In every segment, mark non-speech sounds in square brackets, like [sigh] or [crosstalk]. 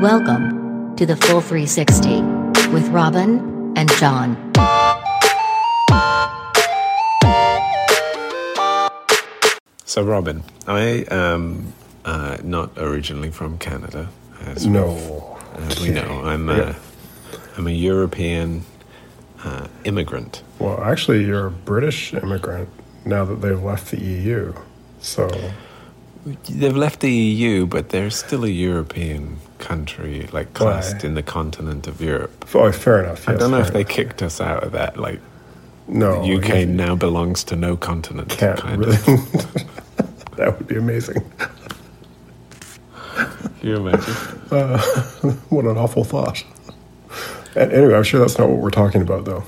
Welcome to the Full 360 with Robin and John. So, Robin, I am uh, not originally from Canada. As No. as we know, I'm a, Yeah. I'm a European uh, immigrant. Well, actually, you're a British immigrant now that they've left the EU. So, They've left the EU, but they're still a European country, like classed Why? in the continent of Europe. oh, fair enough. I don't know if they enough. kicked us out of that. Like, No, the UK now belongs to no continent. can't kind really. of. [laughs] that would be amazing. Can you imagine? [laughs] What an awful thought. Anyway, I'm sure that's not what we're talking about, though.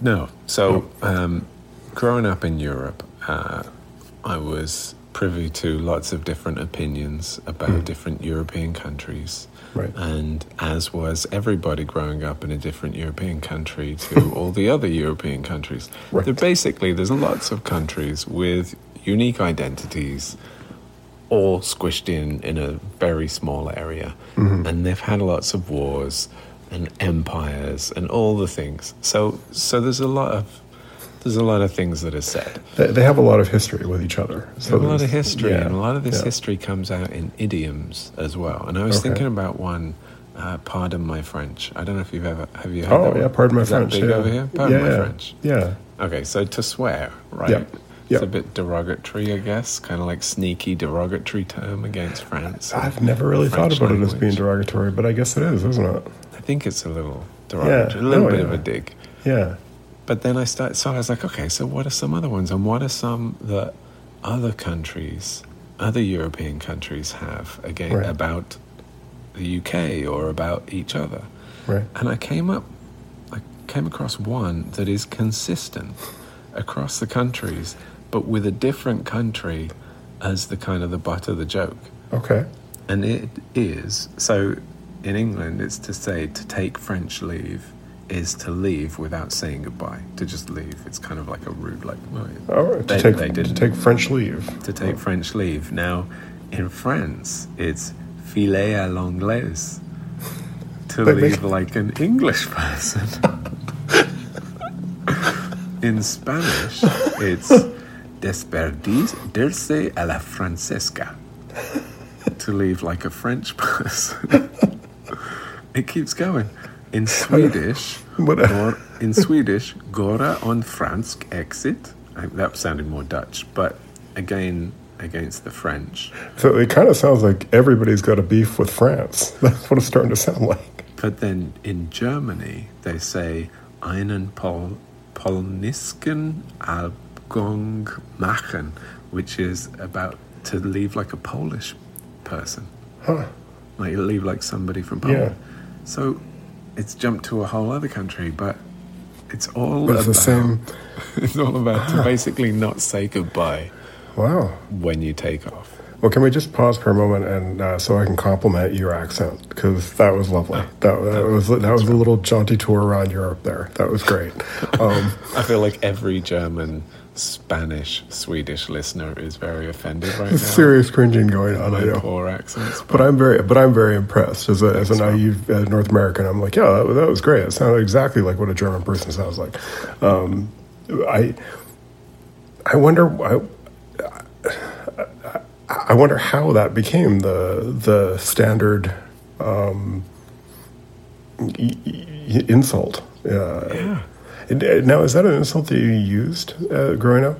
No. So, um, growing up in Europe, uh, I was privy to lots of different opinions about hmm. different European countries. Right. And as was everybody growing up in a different European country to [laughs] all the other European countries. Right. There basically, there's lots of countries with unique identities, all squished in in a very small area. Mm-hmm. And they've had lots of wars and empires and all the things. So, so there's a lot of there's a lot of things that are said. They, they have a lot of history with each other. So a lot of history, yeah, and a lot of this yeah. history comes out in idioms as well. And I was Okay. thinking about one. Uh, pardon my French. I don't know if you've ever have you heard Oh, that one? yeah, pardon my Is that French. big yeah. over here. Pardon yeah, my yeah. French. Yeah. Okay, so to swear, right? Yep. It's a bit derogatory, I guess. Kind of like sneaky derogatory term against France. I've never really thought French about it as being derogatory, but I guess it is, isn't it? I think it's a little derogatory, a little Oh, bit yeah. of a dig. Yeah. But then I start, so I was like, okay, so what are some other ones, and what are some that other countries, other European countries have again Right. about the UK or about each other? Right. And I came up, I came across one that is consistent across the countries, but with a different country as the kind of the butt of the joke. Okay. And it is so in England, it's to say to take French leave is to leave without saying goodbye. To just leave. It's kind of like a rude, like well, All right. They- to, take, they to didn't. take French leave. to take French leave. Now, in France, it's filer à l'anglaise. To They make- leave like an English person. in Spanish, it's despedirse a la francesca. To leave like a French [laughs] person. it keeps going. In Swedish, [laughs] What- or in Swedish, Gora on fransk exit. I, that sounded more Dutch, but again against the French. So it kind of sounds like everybody's got a beef with France. [laughs] That's what it's starting to sound like. But then in Germany, they say einen Pol Polnisken Abgang machen, which is about to leave like a Polish person. Huh. Like you leave like somebody from Poland. Yeah. So it's jumped to a whole other country, but it's all But it's about the same. [laughs] it's all about to basically not say goodbye Wow. when you take off. Well, can we just pause for a moment and uh, so I can compliment your accent because that was lovely. That, that was that was a little jaunty tour around Europe there. That was great. [laughs] Um, I feel like every German, Spanish, Swedish listener is very offended right now. serious cringing going on. I know. poor accents. But I'm very, but I'm very impressed as a, as a naive uh, North American. I'm like, yeah, that, that was great. It sounded exactly like what a German person sounds like. Um, I, I wonder, I, I wonder how that became the the standard um, y- y- insult. Uh, yeah. And- Now, is that an insult that you used uh, growing up?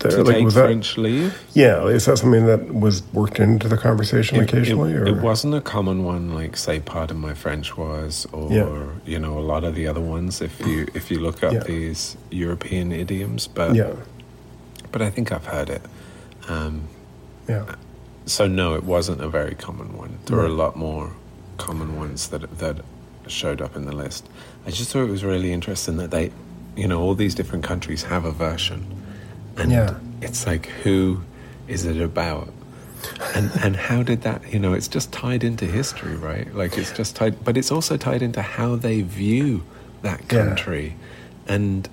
That- To like, take was that- French leave? yeah, is that something that was worked into the conversation It- occasionally? it, or? it wasn't a common one like say pardon my french was or Yeah. you know a lot of the other ones if you if you look up Yeah. these european idioms but Yeah, but i think i've heard it um, yeah, so no it wasn't a very common one there are a lot more common ones that that showed up in the list. I just thought it was really interesting that they you know all these different countries have a version. And Yeah. it's like who is it about? And and how did that you know it's just tied into history right? Like it's just tied but it's also tied into how they view that Yeah. country. And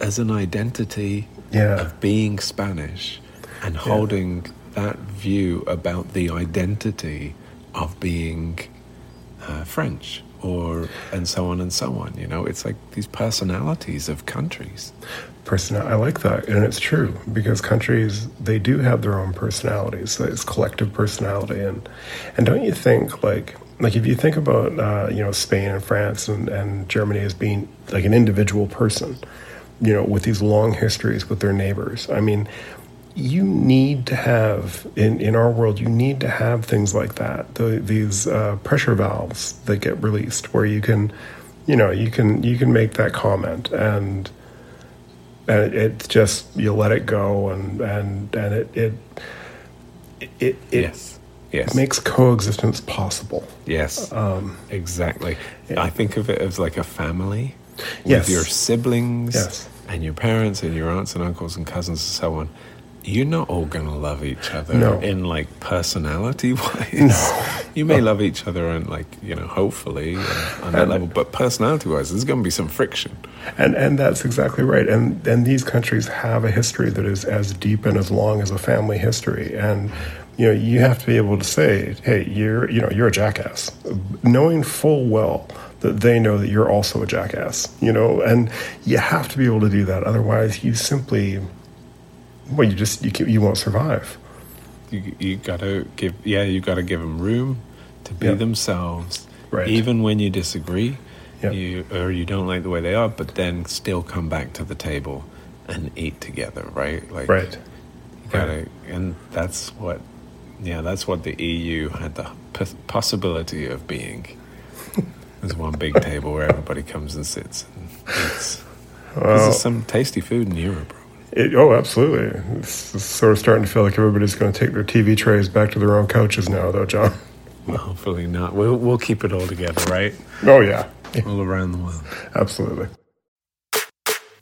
as an identity Yeah. of being spanish and holding that view about the identity of being uh, French, or and so on and so on. You know, it's like these personalities of countries. Person, I like that, and it's true because countries they do have their own personalities. It's collective personality, and and don't you think like like if you think about uh, you know Spain and France and, and Germany as being like an individual person, you know, with these long histories with their neighbors. I mean, you need to have in, in our world you need to have things like that the, these uh, pressure valves that get released where you can you know you can you can make that comment and and it, it just you let it go and and and it it it, it yes yes makes coexistence possible yes um, exactly yeah. i think of it as like a family with yes. your siblings yes. and your parents and your aunts and uncles and cousins and so on you're not all gonna love each other no. in like personality [laughs] wise. No. You may love each other and like, you know, hopefully on, on that and, level, but personality wise, there's gonna be some friction. And and that's exactly right. And and these countries have a history that is as deep and as long as a family history. And you know, you have to be able to say, hey, you're you know, you're a jackass. Knowing full well that they know that you're also a jackass, you know, and you have to be able to do that. Otherwise you simply well, you just you you won't survive. You you gotta give yeah you gotta give them room to be Yep. themselves, Right. even when you disagree, Yep. you or you don't like the way they are, but then still come back to the table and eat together, right? Like Right. you gotta, and that's what yeah that's what the EU had the possibility of being. [laughs] There's one big table where everybody comes and sits and eats. Well, This is some tasty food in Europe. It, oh, absolutely. It's, it's sort of starting to feel like everybody's going to take their TV trays back to their own couches now, though, John. [laughs] Well, hopefully not. We'll we'll keep it all together, right? Oh yeah, All around the world. absolutely.